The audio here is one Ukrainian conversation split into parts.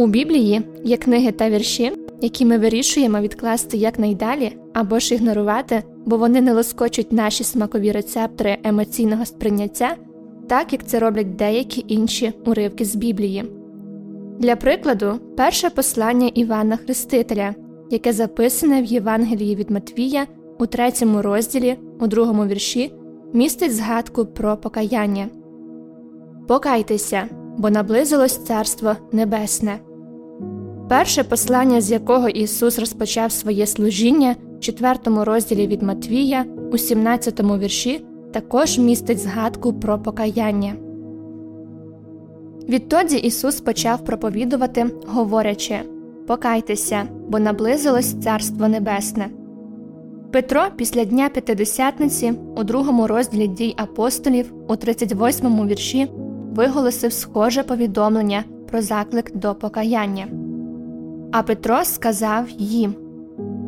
У Біблії є книги та вірші, які ми вирішуємо відкласти якнайдалі або ж ігнорувати, бо вони не лоскочуть наші смакові рецептори емоційного сприйняття, так як це роблять деякі інші уривки з Біблії. Для прикладу, перше послання Івана Хрестителя, яке записане в Євангелії від Матвія у третьому розділі, у другому вірші, містить згадку про покаяння. Покайтеся, бо наблизилось Царство Небесне. Перше послання, з якого Ісус розпочав своє служіння в 4 розділі від Матвія, у 17 вірші, також містить згадку про покаяння. Відтоді Ісус почав проповідувати, говорячи Покайтеся, бо наблизилось Царство Небесне. Петро після Дня П'ятидесятниці у другому розділі дій апостолів у 38 вірші виголосив схоже повідомлення про заклик до покаяння. А Петро сказав їм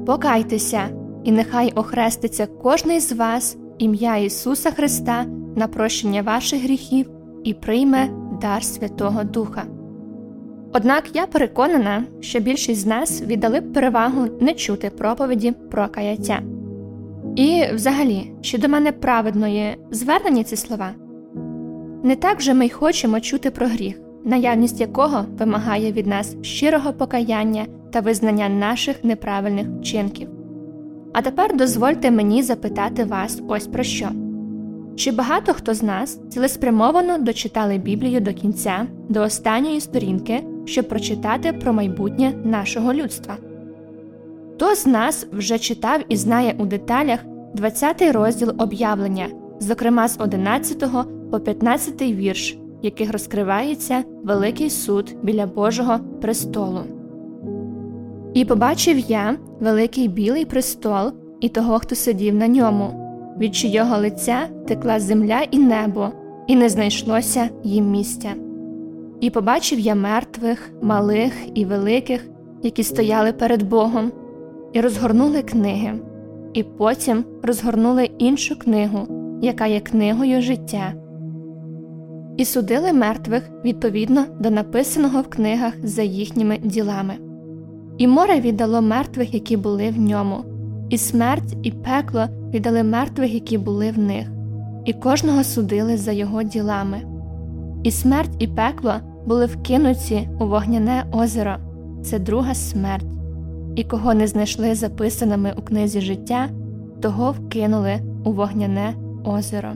Покайтеся, і нехай охреститься кожний з вас ім'я Ісуса Христа на прощення ваших гріхів і прийме дар Святого Духа. Однак я переконана, що більшість з нас віддали б перевагу не чути проповіді про каяття. І, взагалі, чи до мене праведної звернені ці слова? Не так же ми й хочемо чути про гріх, наявність якого вимагає від нас щирого покаяння та визнання наших неправильних вчинків. А тепер дозвольте мені запитати вас ось про що. Чи багато хто з нас цілеспрямовано дочитали Біблію до кінця, до останньої сторінки, щоб прочитати про майбутнє нашого людства? Хто з нас вже читав і знає у деталях 20 розділ об'явлення, зокрема з 11 по 15 вірш, яких розкривається Великий суд біля Божого престолу? І побачив я великий білий престол і того, хто сидів на ньому від чийого лиця текла земля і небо, і не знайшлося їм місця. І побачив я мертвих, малих і великих, які стояли перед Богом, і розгорнули книги, і потім розгорнули іншу книгу, яка є книгою життя. І судили мертвих відповідно до написаного в книгах за їхніми ділами. І море віддало мертвих, які були в ньому, і смерть, і пекло віддали мертвих, які були в них, і кожного судили за його ділами. І смерть і пекло були вкинуті у вогняне озеро це друга смерть, і кого не знайшли записаними у книзі життя, того вкинули у вогняне озеро.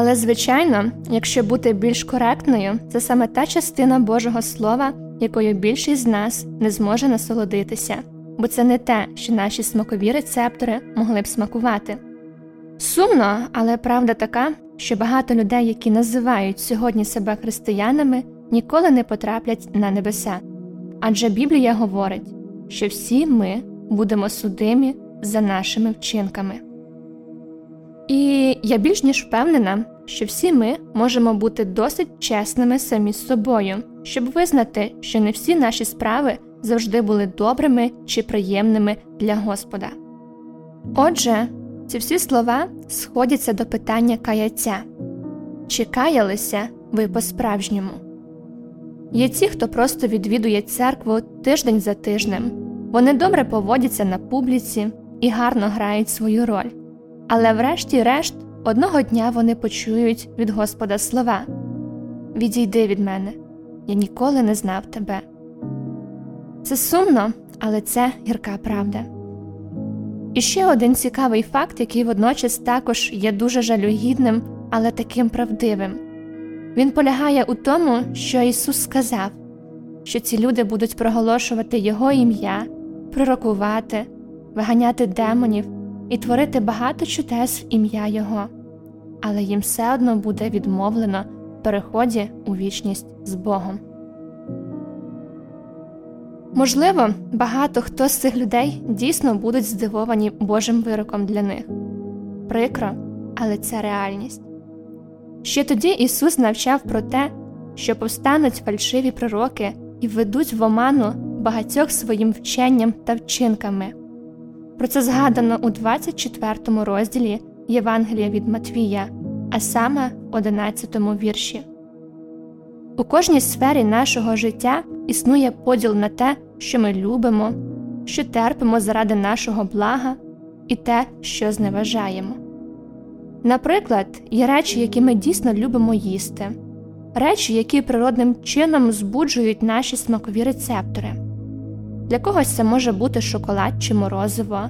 Але, звичайно, якщо бути більш коректною, це саме та частина Божого Слова, якою більшість з нас не зможе насолодитися бо це не те, що наші смакові рецептори могли б смакувати. Сумно, але правда така, що багато людей, які називають сьогодні себе християнами, ніколи не потраплять на небеса. Адже Біблія говорить, що всі ми будемо судимі за нашими вчинками. І я більш ніж впевнена, що всі ми можемо бути досить чесними самі з собою, щоб визнати, що не всі наші справи завжди були добрими чи приємними для Господа. Отже, ці всі слова сходяться до питання каяття чи каялися ви по-справжньому? Є ті, хто просто відвідує церкву тиждень за тижнем, вони добре поводяться на публіці і гарно грають свою роль, але врешті-решт одного дня вони почують від Господа слова Відійди від мене, я ніколи не знав тебе. Це сумно, але це гірка правда. І ще один цікавий факт, який водночас також є дуже жалюгідним, але таким правдивим. Він полягає у тому, що Ісус сказав, що ці люди будуть проголошувати Його ім'я, пророкувати, виганяти демонів і творити багато чудес в ім'я Його, але їм все одно буде відмовлено в переході у вічність з Богом. Можливо, багато хто з цих людей дійсно будуть здивовані Божим вироком для них. Прикро, але це реальність. Ще тоді Ісус навчав про те, що повстануть фальшиві пророки і введуть в оману багатьох своїм вченням та вчинками. Про це згадано у 24 розділі Євангелія від Матвія, а саме в 11 вірші. У кожній сфері нашого життя існує поділ на те, що ми любимо, що терпимо заради нашого блага, і те, що зневажаємо. Наприклад, є речі, які ми дійсно любимо їсти, речі, які природним чином збуджують наші смакові рецептори. Для когось це може бути шоколад чи морозиво,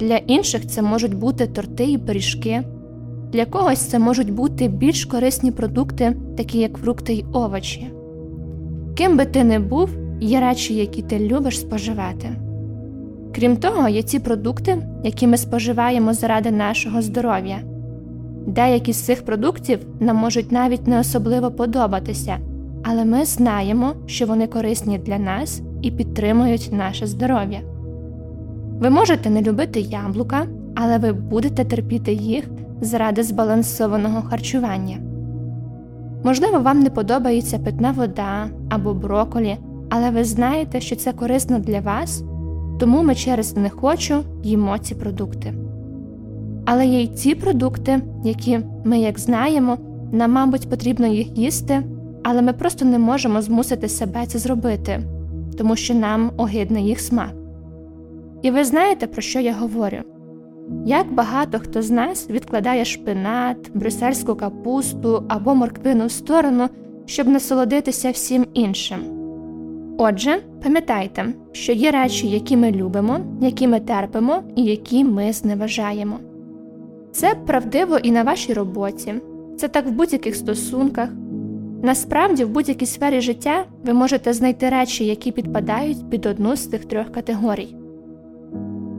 для інших це можуть бути торти і пиріжки, для когось це можуть бути більш корисні продукти, такі як фрукти й овочі. Ким би ти не був, є речі, які ти любиш споживати. Крім того, є ці продукти, які ми споживаємо заради нашого здоров'я. Деякі з цих продуктів нам можуть навіть не особливо подобатися, але ми знаємо, що вони корисні для нас і підтримують наше здоров'я. Ви можете не любити яблука, але ви будете терпіти їх заради збалансованого харчування. Можливо, вам не подобається питна вода або броколі, але ви знаєте, що це корисно для вас, тому ми через не хочу їмо ці продукти. Але є й ті продукти, які ми, як знаємо, нам, мабуть, потрібно їх їсти, але ми просто не можемо змусити себе це зробити, тому що нам огидний їх смак. І ви знаєте, про що я говорю? Як багато хто з нас відкладає шпинат, брюссельську капусту або морквину в сторону, щоб насолодитися всім іншим. Отже, пам'ятайте, що є речі, які ми любимо, які ми терпимо і які ми зневажаємо. Це правдиво і на вашій роботі, це так в будь-яких стосунках. Насправді, в будь-якій сфері життя ви можете знайти речі, які підпадають під одну з цих трьох категорій.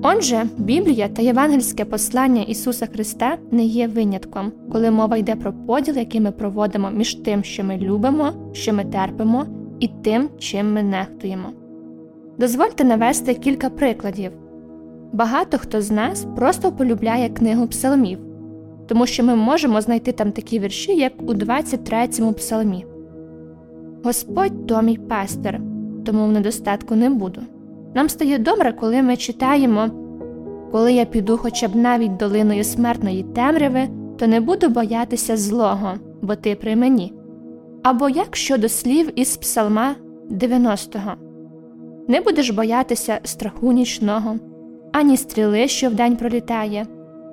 Отже, Біблія та євангельське послання Ісуса Христа не є винятком, коли мова йде про поділ, який ми проводимо між тим, що ми любимо, що ми терпимо, і тим, чим ми нехтуємо. Дозвольте навести кілька прикладів. Багато хто з нас просто полюбляє книгу псалмів, тому що ми можемо знайти там такі вірші, як у 23-му псалмі. Господь то мій пастир, тому в недостатку не буду. Нам стає добре, коли ми читаємо коли я піду хоча б навіть долиною смертної темряви, то не буду боятися злого, бо ти при мені. Або як щодо слів із Псалма 90-го Не будеш боятися страху нічного, ані стріли, що вдень пролітає,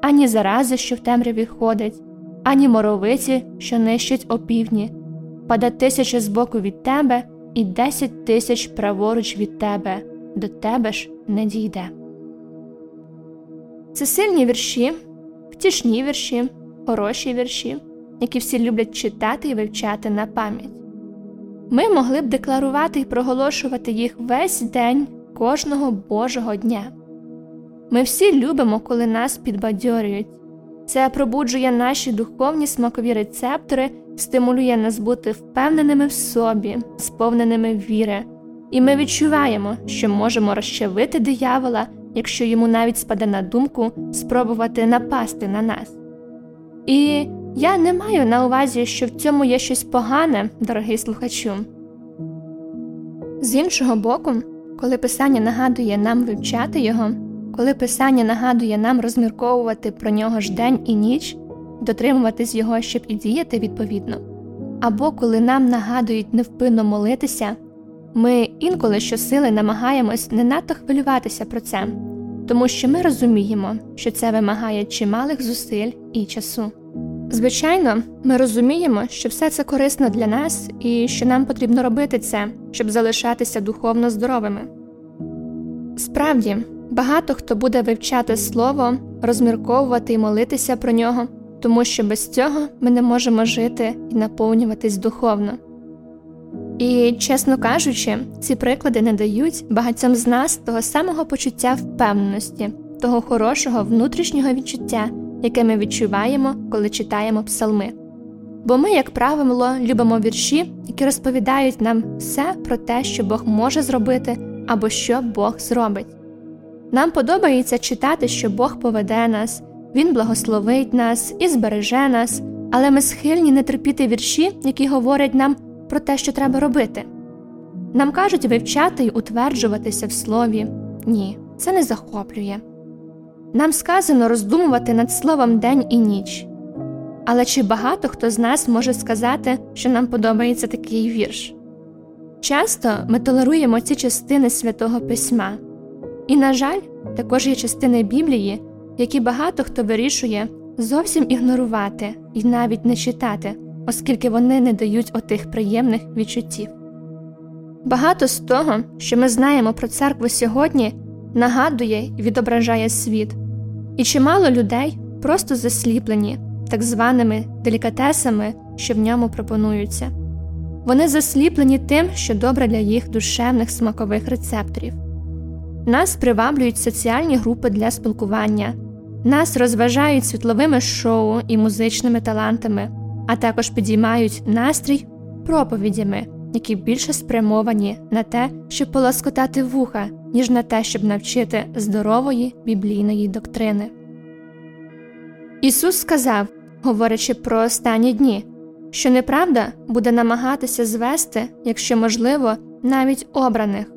ані зарази, що в темряві ходить, ані моровиці, що нищить опівдні, пада тисяча збоку від тебе і десять тисяч праворуч від тебе до тебе ж не дійде. Це сильні вірші, втішні вірші, хороші вірші, які всі люблять читати і вивчати на пам'ять. Ми могли б декларувати і проголошувати їх весь день кожного Божого дня. Ми всі любимо, коли нас підбадьорюють. Це пробуджує наші духовні смакові рецептори, стимулює нас бути впевненими в собі, сповненими віри, і ми відчуваємо, що можемо розчавити диявола, якщо йому навіть спаде на думку спробувати напасти на нас. І я не маю на увазі, що в цьому є щось погане, дорогий слухачу. З іншого боку, коли писання нагадує нам вивчати його, коли писання нагадує нам розмірковувати про нього ж день і ніч, дотримуватись його, щоб і діяти відповідно, або коли нам нагадують невпинно молитися, ми інколи щосили намагаємось не надто хвилюватися про це, тому що ми розуміємо, що це вимагає чималих зусиль і часу. Звичайно, ми розуміємо, що все це корисно для нас і що нам потрібно робити це, щоб залишатися духовно здоровими. Справді, багато хто буде вивчати слово, розмірковувати і молитися про нього, тому що без цього ми не можемо жити і наповнюватись духовно. І, чесно кажучи, ці приклади не дають багатьом з нас того самого почуття впевненості, того хорошого внутрішнього відчуття, яке ми відчуваємо, коли читаємо псалми. Бо ми, як правило, любимо вірші, які розповідають нам все про те, що Бог може зробити або що Бог зробить. Нам подобається читати, що Бог поведе нас, Він благословить нас і збереже нас, але ми схильні не терпіти вірші, які говорять нам про те, що треба робити. Нам кажуть вивчати й утверджуватися в слові ні, це не захоплює. Нам сказано роздумувати над словом день і ніч. Але чи багато хто з нас може сказати, що нам подобається такий вірш? Часто ми толеруємо ці частини святого письма, і, на жаль, також є частини Біблії, які багато хто вирішує зовсім ігнорувати і навіть не читати, оскільки вони не дають отих приємних відчуттів. Багато з того, що ми знаємо про церкву сьогодні, нагадує і відображає світ, і чимало людей просто засліплені так званими делікатесами, що в ньому пропонуються. Вони засліплені тим, що добре для їх душевних смакових рецепторів. Нас приваблюють соціальні групи для спілкування, нас розважають світловими шоу і музичними талантами, а також підіймають настрій проповідями, які більше спрямовані на те, щоб полоскотати вуха, ніж на те, щоб навчити здорової біблійної доктрини. Ісус сказав, говорячи про останні дні, що неправда буде намагатися звести, якщо можливо, навіть обраних.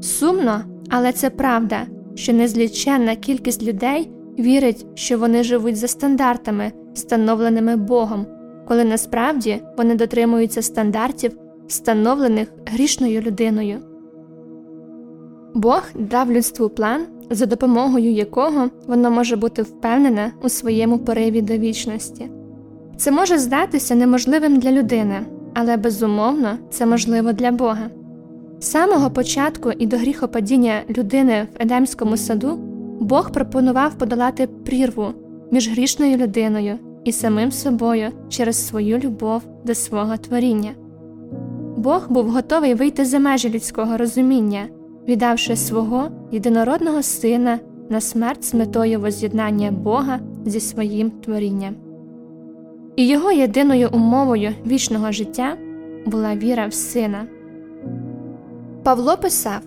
Сумно, але це правда, що незліченна кількість людей вірить, що вони живуть за стандартами, встановленими Богом, коли насправді вони дотримуються стандартів, встановлених грішною людиною. Бог дав людству план, за допомогою якого воно може бути впевнене у своєму пориві до вічності. Це може здатися неможливим для людини, але безумовно це можливо для Бога. З самого початку і до гріхопадіння людини в Едемському саду Бог пропонував подолати прірву між грішною людиною і самим собою через свою любов до свого творіння. Бог був готовий вийти за межі людського розуміння, віддавши свого єдинородного сина на смерть з метою воз'єднання Бога зі своїм творінням. І його єдиною умовою вічного життя була віра в сина. Павло писав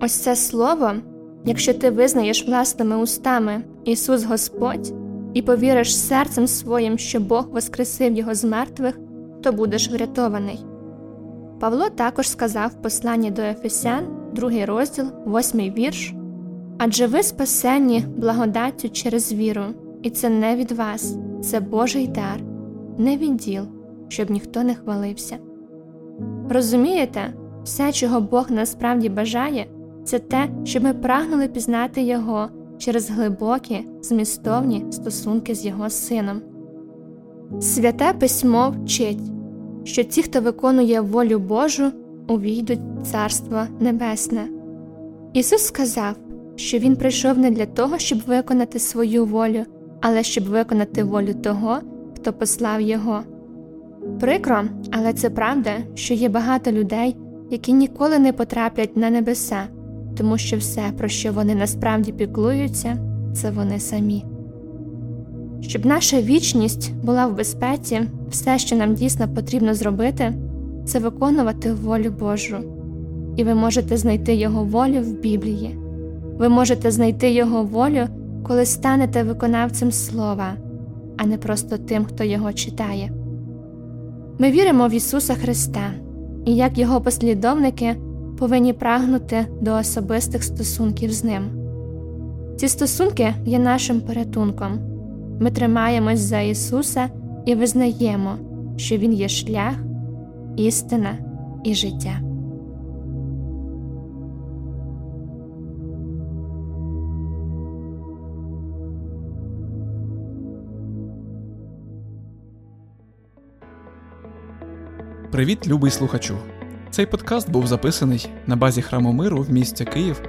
Ось це слово, якщо ти визнаєш власними устами Ісус Господь і повіриш серцем своїм, що Бог воскресив Його з мертвих, то будеш врятований. Павло також сказав в посланні до Ефесян, другий розділ, восьмий вірш Адже ви спасенні благодаттю через віру, і це не від вас, це Божий дар, не від діл, щоб ніхто не хвалився. Розумієте, все, чого Бог насправді бажає, це те, щоб ми прагнули пізнати Його через глибокі, змістовні стосунки з Його Сином. Святе письмо вчить, що ті, хто виконує волю Божу, увійдуть в Царство Небесне. Ісус сказав, що Він прийшов не для того, щоб виконати свою волю, але щоб виконати волю того, хто послав Його. Прикро, але це правда, що є багато людей, які ніколи не потраплять на небеса, тому що все, про що вони насправді піклуються, це вони самі. Щоб наша вічність була в безпеці, все, що нам дійсно потрібно зробити, це виконувати волю Божу, і ви можете знайти Його волю в Біблії. Ви можете знайти Його волю, коли станете виконавцем Слова, а не просто тим, хто його читає. Ми віримо в Ісуса Христа і як Його послідовники повинні прагнути до особистих стосунків з Ним. Ці стосунки є нашим порятунком. Ми тримаємось за Ісуса і визнаємо, що Він є шлях, істина і життя. Привіт, любий слухачу! Цей подкаст був записаний на базі храму миру в місті Київ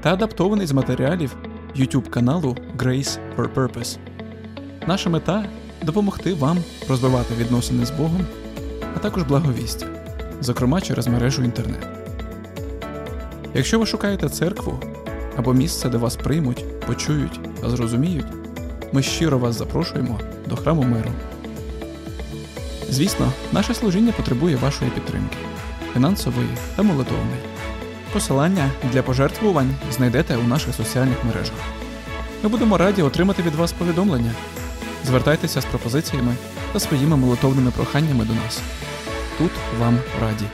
та адаптований з матеріалів YouTube каналу Grace for Purpose. Наша мета допомогти вам розвивати відносини з Богом, а також благовістя, зокрема через мережу інтернет. Якщо ви шукаєте церкву або місце, де вас приймуть, почують та зрозуміють, ми щиро вас запрошуємо до храму миру. Звісно, наше служіння потребує вашої підтримки фінансової та молитовної. Посилання для пожертвувань знайдете у наших соціальних мережах. Ми будемо раді отримати від вас повідомлення. Звертайтеся з пропозиціями та своїми молитовними проханнями до нас. Тут вам раді.